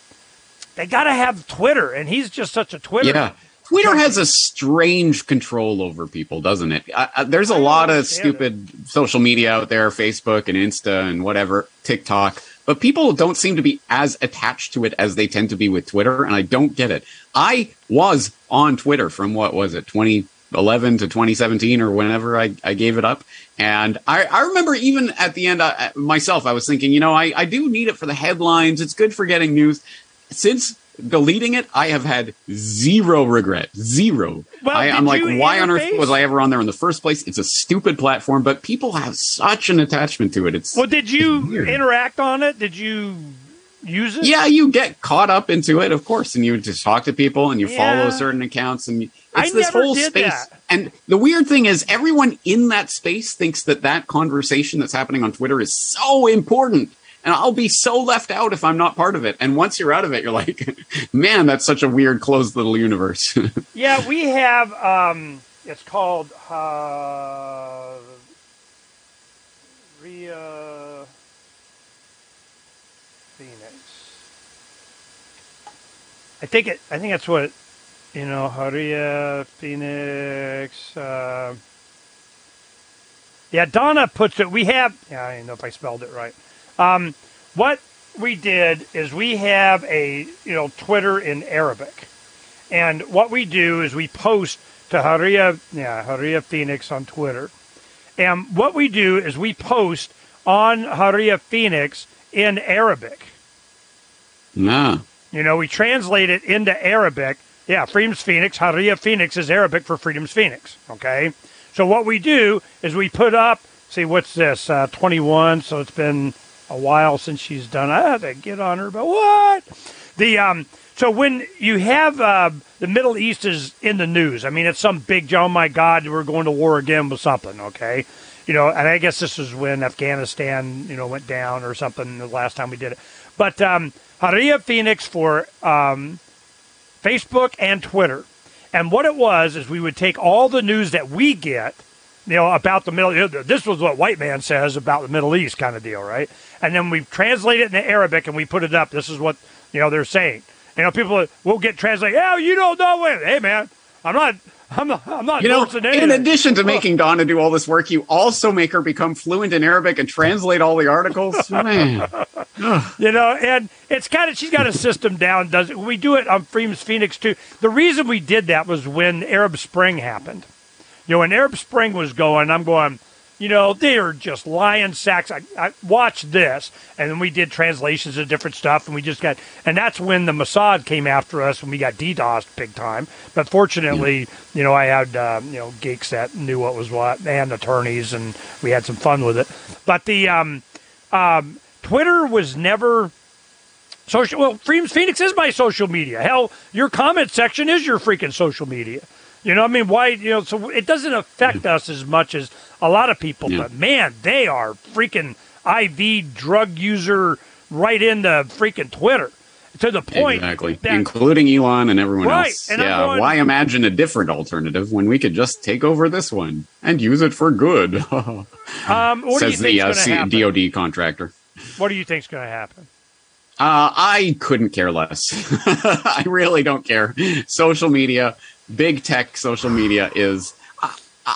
they got to have Twitter, and he's just such a Twitter. Yeah. Twitter has a strange control over people, doesn't it? Uh, uh, there's a lot of stupid it. social media out there, Facebook and Insta and whatever, TikTok, but people don't seem to be as attached to it as they tend to be with Twitter, and I don't get it. I was on Twitter from what was it, 2011 to 2017 or whenever I, I gave it up. And I, I remember even at the end, uh, myself, I was thinking, you know, I, I do need it for the headlines. It's good for getting news. Since deleting it, I have had zero regret. Zero. Well, I, am like, why on earth was I ever on there in the first place? It's a stupid platform, but people have such an attachment to it. It's well. Did you interact on it? Did you use it? Yeah, you get caught up into it, of course, and you just talk to people and you yeah. follow certain accounts, and it's I this whole space. That. And the weird thing is, everyone in that space thinks that that conversation that's happening on Twitter is so important and I'll be so left out if I'm not part of it. And once you're out of it, you're like, man, that's such a weird, closed little universe. yeah, we have. Um, it's called uh, Ria Phoenix. I think it. I think that's what you know. Haria Phoenix. Uh, yeah, Donna puts it. We have. Yeah, I don't know if I spelled it right. Um, what we did is we have a you know Twitter in Arabic, and what we do is we post to Haria yeah Haria Phoenix on Twitter, and what we do is we post on Haria Phoenix in Arabic. Nah. You know, we translate it into Arabic. Yeah, Freedom's Phoenix, Haria Phoenix is Arabic for Freedom's Phoenix. Okay. So what we do is we put up, see, what's this, uh, 21, so it's been a while since she's done. I have to get on her, but what? The um. So when you have uh, the Middle East is in the news, I mean it's some big. Oh my God, we're going to war again with something. Okay, you know, and I guess this was when Afghanistan, you know, went down or something the last time we did it. But um, Haria Phoenix for um, Facebook and Twitter, and what it was is we would take all the news that we get you know, about the Middle. This was what white man says about the Middle East, kind of deal, right? And then we translate it into Arabic and we put it up. This is what you know they're saying. You know, people will get translated. Yeah, you don't know it. Hey, man, I'm not. I'm not. I'm not. You know, in addition to making Donna do all this work, you also make her become fluent in Arabic and translate all the articles. man, you know, and it's kind of she's got a system down. Does it? We do it on Freedom's Phoenix too. The reason we did that was when Arab Spring happened you know, when Arab Spring was going, I'm going, you know, they are just lion sacks. I, I watched this, and then we did translations of different stuff, and we just got, and that's when the Mossad came after us, and we got DDoSed big time. But fortunately, you know, I had uh, you know geeks that knew what was what, and attorneys, and we had some fun with it. But the um, um, Twitter was never social. Well, Freedom's Phoenix is my social media. Hell, your comment section is your freaking social media. You know, I mean, why? You know, so it doesn't affect us as much as a lot of people. Yeah. But man, they are freaking IV drug user right into freaking Twitter to the point exactly, that, including Elon and everyone right, else. And yeah, going, why imagine a different alternative when we could just take over this one and use it for good? um, Says the uh, C- DoD contractor. What do you think's going to happen? Uh, I couldn't care less. I really don't care. Social media big tech social media is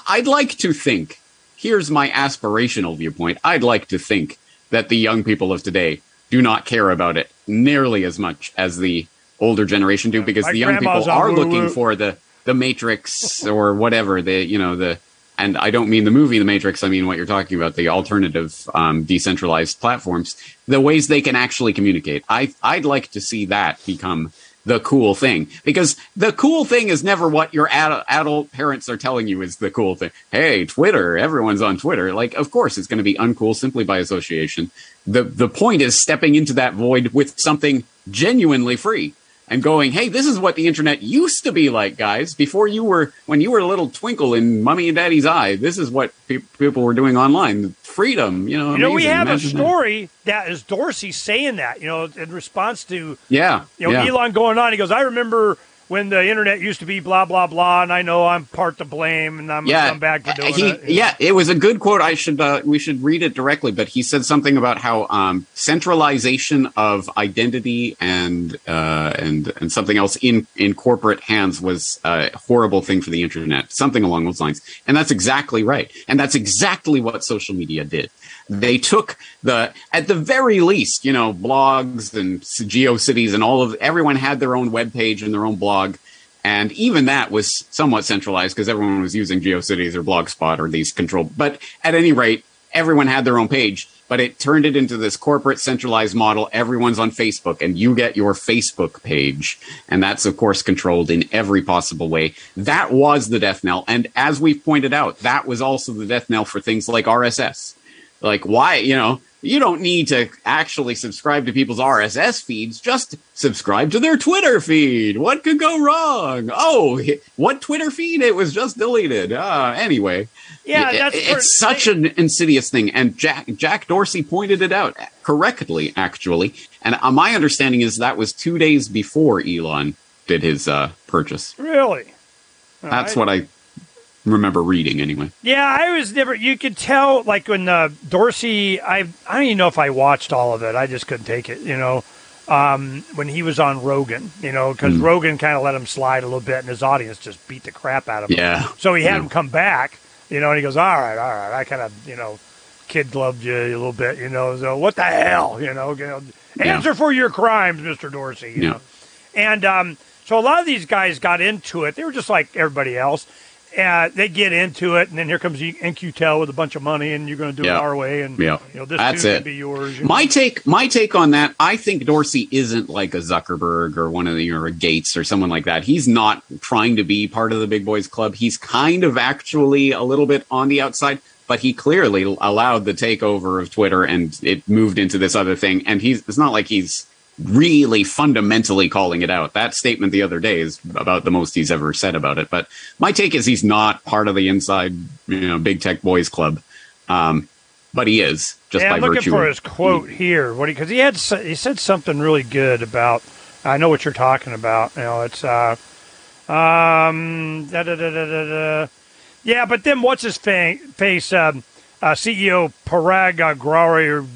I'd like to think, here's my aspirational viewpoint. I'd like to think that the young people of today do not care about it nearly as much as the older generation do because the young people are looking for the the matrix or whatever the you know the and I don't mean the movie The Matrix. I mean what you're talking about, the alternative um, decentralized platforms, the ways they can actually communicate. I I'd like to see that become the cool thing because the cool thing is never what your ad- adult parents are telling you is the cool thing. Hey, Twitter, everyone's on Twitter. Like, of course, it's going to be uncool simply by association. The the point is stepping into that void with something genuinely free and going, hey, this is what the internet used to be like, guys. Before you were, when you were a little twinkle in mommy and daddy's eye, this is what pe- people were doing online. Freedom, you know. You know, we have Imagine a story that. that is Dorsey saying that, you know, in response to, yeah, you know, yeah. Elon going on. He goes, I remember when the internet used to be blah blah blah, and I know I'm part to blame, and I'm yeah, come back to doing he, it. Yeah, it was a good quote. I should uh, we should read it directly, but he said something about how um, centralization of identity and uh, and and something else in in corporate hands was a horrible thing for the internet, something along those lines. And that's exactly right, and that's exactly what social media did. They took the at the very least, you know, blogs and GeoCities and all of everyone had their own web page and their own blog and even that was somewhat centralized because everyone was using GeoCities or Blogspot or these control. But at any rate, everyone had their own page, but it turned it into this corporate centralized model. Everyone's on Facebook and you get your Facebook page. And that's, of course, controlled in every possible way. That was the death knell. And as we've pointed out, that was also the death knell for things like RSS. Like, why, you know, you don't need to actually subscribe to people's RSS feeds. Just subscribe to their Twitter feed. What could go wrong? Oh, what Twitter feed? It was just deleted. Uh, anyway, yeah, it, that's it's such an insidious thing. And Jack Jack Dorsey pointed it out correctly, actually. And uh, my understanding is that was two days before Elon did his uh, purchase. Really? That's what I remember reading anyway. Yeah, I was never. You could tell, like when uh, Dorsey. I I don't even know if I watched all of it. I just couldn't take it. You know, um, when he was on Rogan. You know, because mm. Rogan kind of let him slide a little bit, and his audience just beat the crap out of him. Yeah. So he had yeah. him come back. You know, and he goes, "All right, all right." I kind of, you know, kid loved you a little bit. You know, so what the hell? You know, you know answer yeah. for your crimes, Mister Dorsey. You yeah. know, and um, so a lot of these guys got into it. They were just like everybody else uh, they get into it, and then here comes In-Q-Tel with a bunch of money, and you're going to do yeah. it our way, and yeah. you know this That's too it. be yours. my know. take, my take on that, I think Dorsey isn't like a Zuckerberg or one of the or a Gates or someone like that. He's not trying to be part of the big boys club. He's kind of actually a little bit on the outside, but he clearly allowed the takeover of Twitter, and it moved into this other thing. And he's it's not like he's really fundamentally calling it out. That statement the other day is about the most he's ever said about it. But my take is he's not part of the inside, you know, big tech boys club. Um, but he is just yeah, by I'm looking virtue. for of, his quote here. What because he, he, had he said something really good about. I know what you're talking about. You know, it's uh, um, da, da, da, da, da, da. yeah. But then what's his fa- face? Um, uh, CEO Parag Agrawal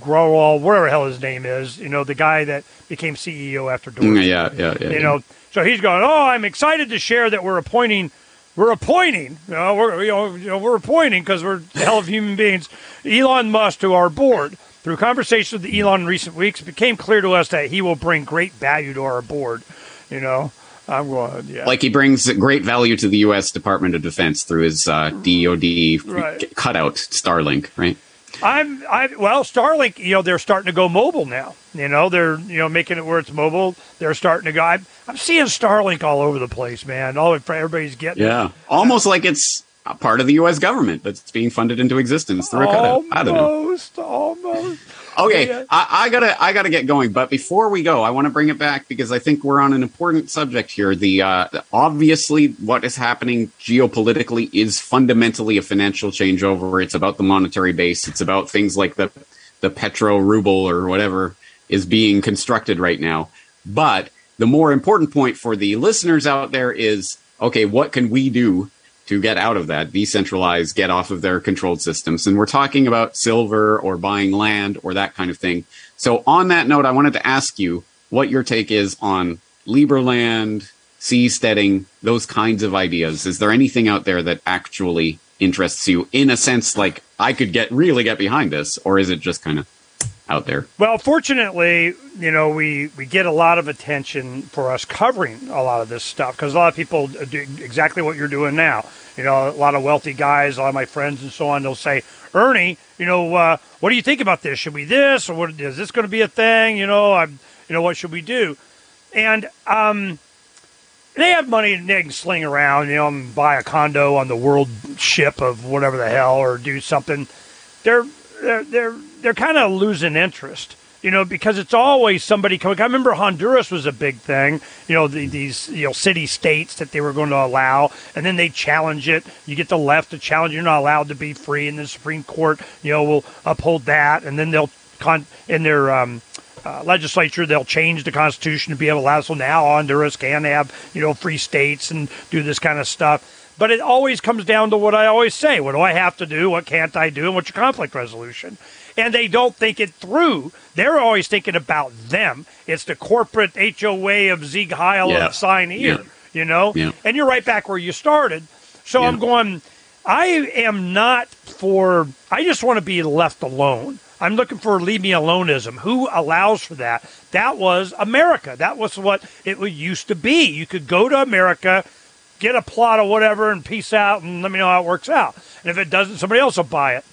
Growall, whatever the hell his name is, you know, the guy that became CEO after Dorsey. Mm, yeah, yeah, yeah. You yeah. know, so he's going, oh, I'm excited to share that we're appointing, we're appointing, you know, we're, you know, you know we're appointing because we're the hell of human beings, Elon Musk to our board. Through conversations with Elon in recent weeks, it became clear to us that he will bring great value to our board. You know, I'm going, yeah. Like he brings great value to the U.S. Department of Defense through his uh, DoD right. cutout Starlink, right? I'm, I well, Starlink. You know, they're starting to go mobile now. You know, they're you know making it where it's mobile. They're starting to go. I'm, I'm seeing Starlink all over the place, man. All everybody's getting. Yeah, it. almost like it's a part of the U.S. government that's being funded into existence through a cutout. I don't know. Almost, almost. Okay, yeah. I, I, gotta I gotta get going. But before we go, I want to bring it back because I think we're on an important subject here. The uh, obviously what is happening geopolitically is fundamentally a financial changeover. It's about the monetary base. It's about things like the the petro ruble or whatever is being constructed right now. But the more important point for the listeners out there is okay, what can we do to get out of that, decentralize, get off of their controlled systems. And we're talking about silver or buying land or that kind of thing. So on that note, I wanted to ask you what your take is on Liberland, seasteading, those kinds of ideas. Is there anything out there that actually interests you in a sense like I could get really get behind this, or is it just kind of out there? Well, fortunately, you know, we, we get a lot of attention for us covering a lot of this stuff because a lot of people do exactly what you're doing now. You know, a lot of wealthy guys, a lot of my friends and so on, they'll say, Ernie, you know, uh, what do you think about this? Should we this or what is this going to be a thing? You know, I'm, you know, what should we do? And um, they have money and they can sling around, you know, and buy a condo on the world ship of whatever the hell or do something. They're they're they're they're kind of losing interest you know, because it's always somebody coming. I remember Honduras was a big thing, you know, the, these you know city states that they were going to allow, and then they challenge it. You get the left to challenge you're not allowed to be free, and the Supreme Court, you know, will uphold that, and then they'll con in their um, uh, legislature, they'll change the Constitution to be able to allow. So now Honduras can have, you know, free states and do this kind of stuff. But it always comes down to what I always say: What do I have to do? What can't I do? And what's your conflict resolution? And they don't think it through. They're always thinking about them. It's the corporate HOA of Sieg Heil Yeah. and sign here, Yeah. you know. Yeah. And you're right back where you started. So. I'm going. I am not for. I just want to be left alone. I'm looking for leave me aloneism. Who allows for that? That was America. That was what it used to be. You could go to America, get a plot or whatever, and peace out, and let me know how it works out. And if it doesn't, somebody else will buy it.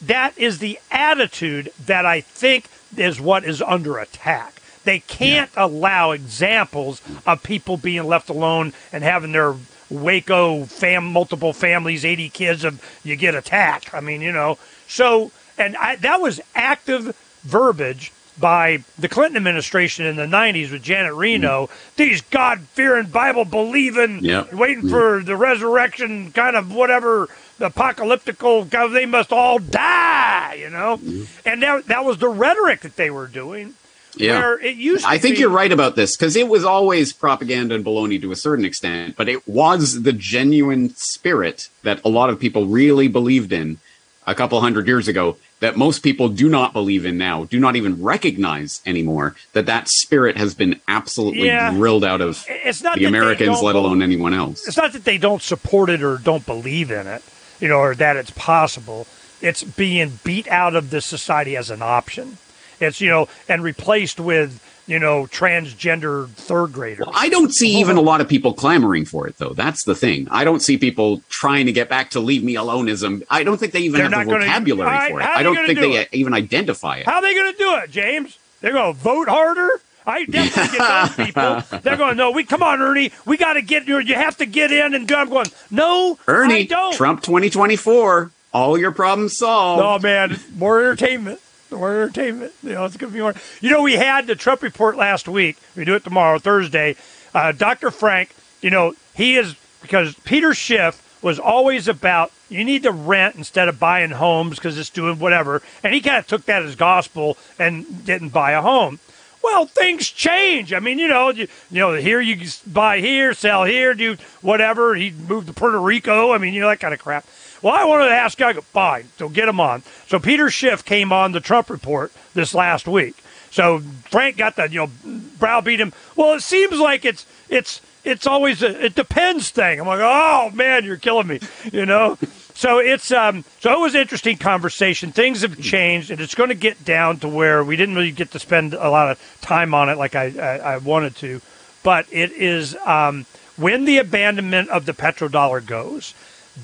That is the attitude that I think is what is under attack. They can't allow examples of people being left alone and having their Waco fam multiple families, 80 kids of you get attacked. I mean, you know. So, and I, that was active verbiage by the Clinton administration in the 90s with Janet mm. Reno. These God fearing, Bible believing, Yep. waiting mm. for the resurrection, kind of whatever apocalyptical. God, They must all die, you know. Mm-hmm. And that that was the rhetoric that they were doing. Yeah. Where it used. I think be- you're right about this because it was always propaganda and baloney to a certain extent, but it was the genuine spirit that a lot of people really believed in a couple hundred years ago that most people do not believe in now, do not even recognize anymore that that spirit has been absolutely Yeah. drilled out of It's not the Americans, let alone anyone else. it's not that they don't support it or don't believe in it, you know, or that it's possible. It's being beat out of the society as an option. It's you know, and replaced with you know transgender third graders. I don't see even a lot of people clamoring for it, though. That's the thing. I don't see people trying to get back to leave me aloneism. I don't think they even They're have the gonna- vocabulary right, for it. I don't think do they it? even identify it. How are they going to do it, James? They're going to vote harder. I definitely get those people. They're going, no, we come on, Ernie. We got to get you. You have to get in and do. I'm going, no, I Ernie, don't. Trump 2024, all your problems solved. Oh man, more entertainment. More entertainment. You know, it's gonna be more. You know, we had the Trump report last week. We do it tomorrow, Thursday. Uh, Dr. Frank. You know, he is because Peter Schiff was always about you need to rent instead of buying homes because it's doing whatever, and he kind of took that as gospel and didn't buy a home. Well, things change. I mean, you know, you, you know, here you buy here, sell here, do whatever. He moved to Puerto Rico. I mean, you know that kind of crap. Well, I wanted to ask. I go, fine. So get him on. So Peter Schiff came on the Trump report this last week. So Frank got the you know browbeat him. Well, it seems like it's it's it's always a it depends thing. I'm like, oh man, you're killing me. You know. So it's um so it was an interesting conversation. Things have changed, and it's going to get down to where we didn't really get to spend a lot of time on it like I I, I wanted to, but it is um when the abandonment of the petrodollar goes.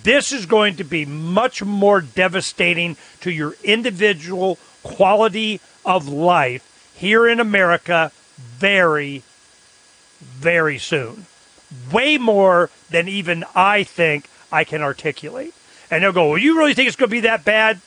This is going to be much more devastating to your individual quality of life here in America very, very soon. Way more than even I think I can articulate. And they'll go, Well, you really think it's going to be that bad?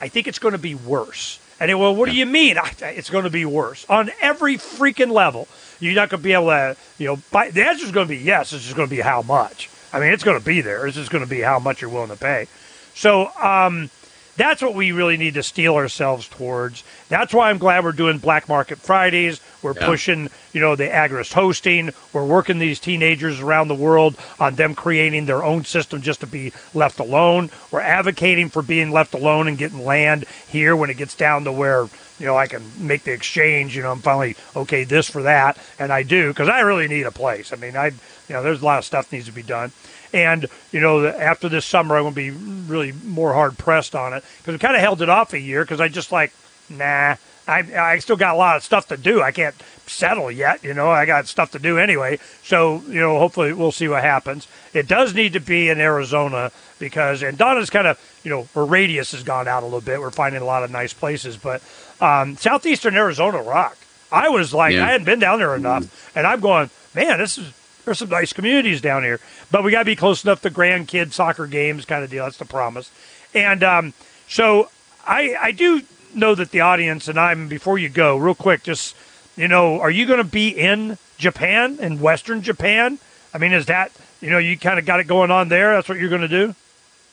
I think it's going to be worse. And they, well, what do you mean? I, it's going to be worse on every freaking level. You're not going to be able to, you know, buy, the answer is going to be yes. It's just going to be how much. I mean, it's going to be there. It's just going to be how much you're willing to pay. So, um, that's what we really need to steel ourselves towards. That's why I'm glad we're doing Black Market Fridays. We're Yeah. pushing, you know, the agorist hosting. We're working these teenagers around the world on them creating their own system just to be left alone. We're advocating for being left alone and getting land here when it gets down to where, you know, I can make the exchange. You know, I'm finally okay this for that, and I do because I really need a place. I mean, I, you know, there's a lot of stuff needs to be done. And you know, the- after this summer, I'm going to be really more hard pressed on it because we kind of held it off a year because I just like, nah, I I still got a lot of stuff to do. I can't settle yet. You know, I got stuff to do anyway. So you know, hopefully we'll see what happens. It does need to be in Arizona because and Donna's kind of you know her radius has gone out a little bit. We're finding a lot of nice places, but um, southeastern Arizona rock. I was like, Yeah. I hadn't been down there enough, and I'm going, man, this is there's some nice communities down here, but we got to be close enough to grandkid soccer games, kind of deal. That's the promise. And um, so I I do know that the audience and I'm before you go, real quick, just you know, are you going to be in Japan in Western Japan? I mean, is that you know you kind of got it going on there? That's what you're going to do.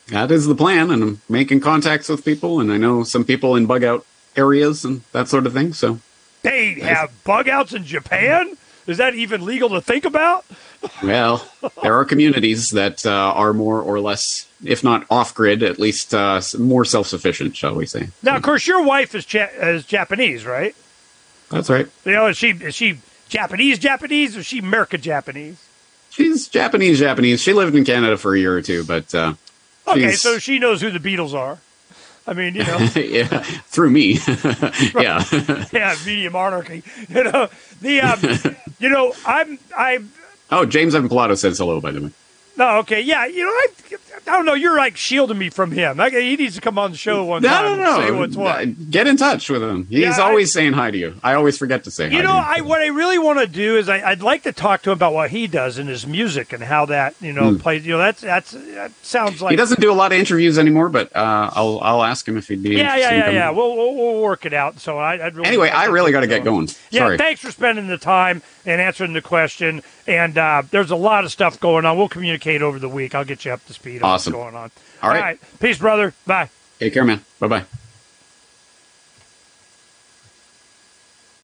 That is the plan, and I'm making contacts with people, and I know some people in bug out areas and that sort of thing. So they have bug outs in Japan. Is that even legal to think about? Well, there are communities that uh, are more or less, if not off grid, at least uh, more self sufficient, shall we say. Now, of course, your wife is, ja- is Japanese, right? That's right. You know, is she is she Japanese Japanese or is she American Japanese? She's Japanese Japanese. She lived in Canada for a year or two, but uh, Okay, so she knows who the Beatles are. I mean, you know, yeah, through me. yeah. yeah, media monarchy. You know, the um, you know, I'm I'm oh, James Evan Pilato says hello, by the way. no okay, yeah, you know, I I don't know, you're like shielding me from him. Like, he needs to come on the show one No, time no, no. and say what's what. Get in touch with him. He's Yeah, I- always saying hi to you. I always forget to say hi You know, I what I really want to do is I, I'd like to talk to him about what he does in his music and how that you know plays. You know, that's that's that sounds like he doesn't do a lot of interviews anymore, but uh, I'll I'll ask him if he'd be. Yeah, interested yeah, yeah, yeah. We'll, we'll we'll work it out. So I, I'd really Anyway, I really got to get going. Yeah, Sorry. thanks for spending the time and answering the question. And uh, there's a lot of stuff going on. We'll communicate over the week. I'll get you up to speed on Awesome. going on. All right. Peace, brother. Bye. Take care, man. Bye bye.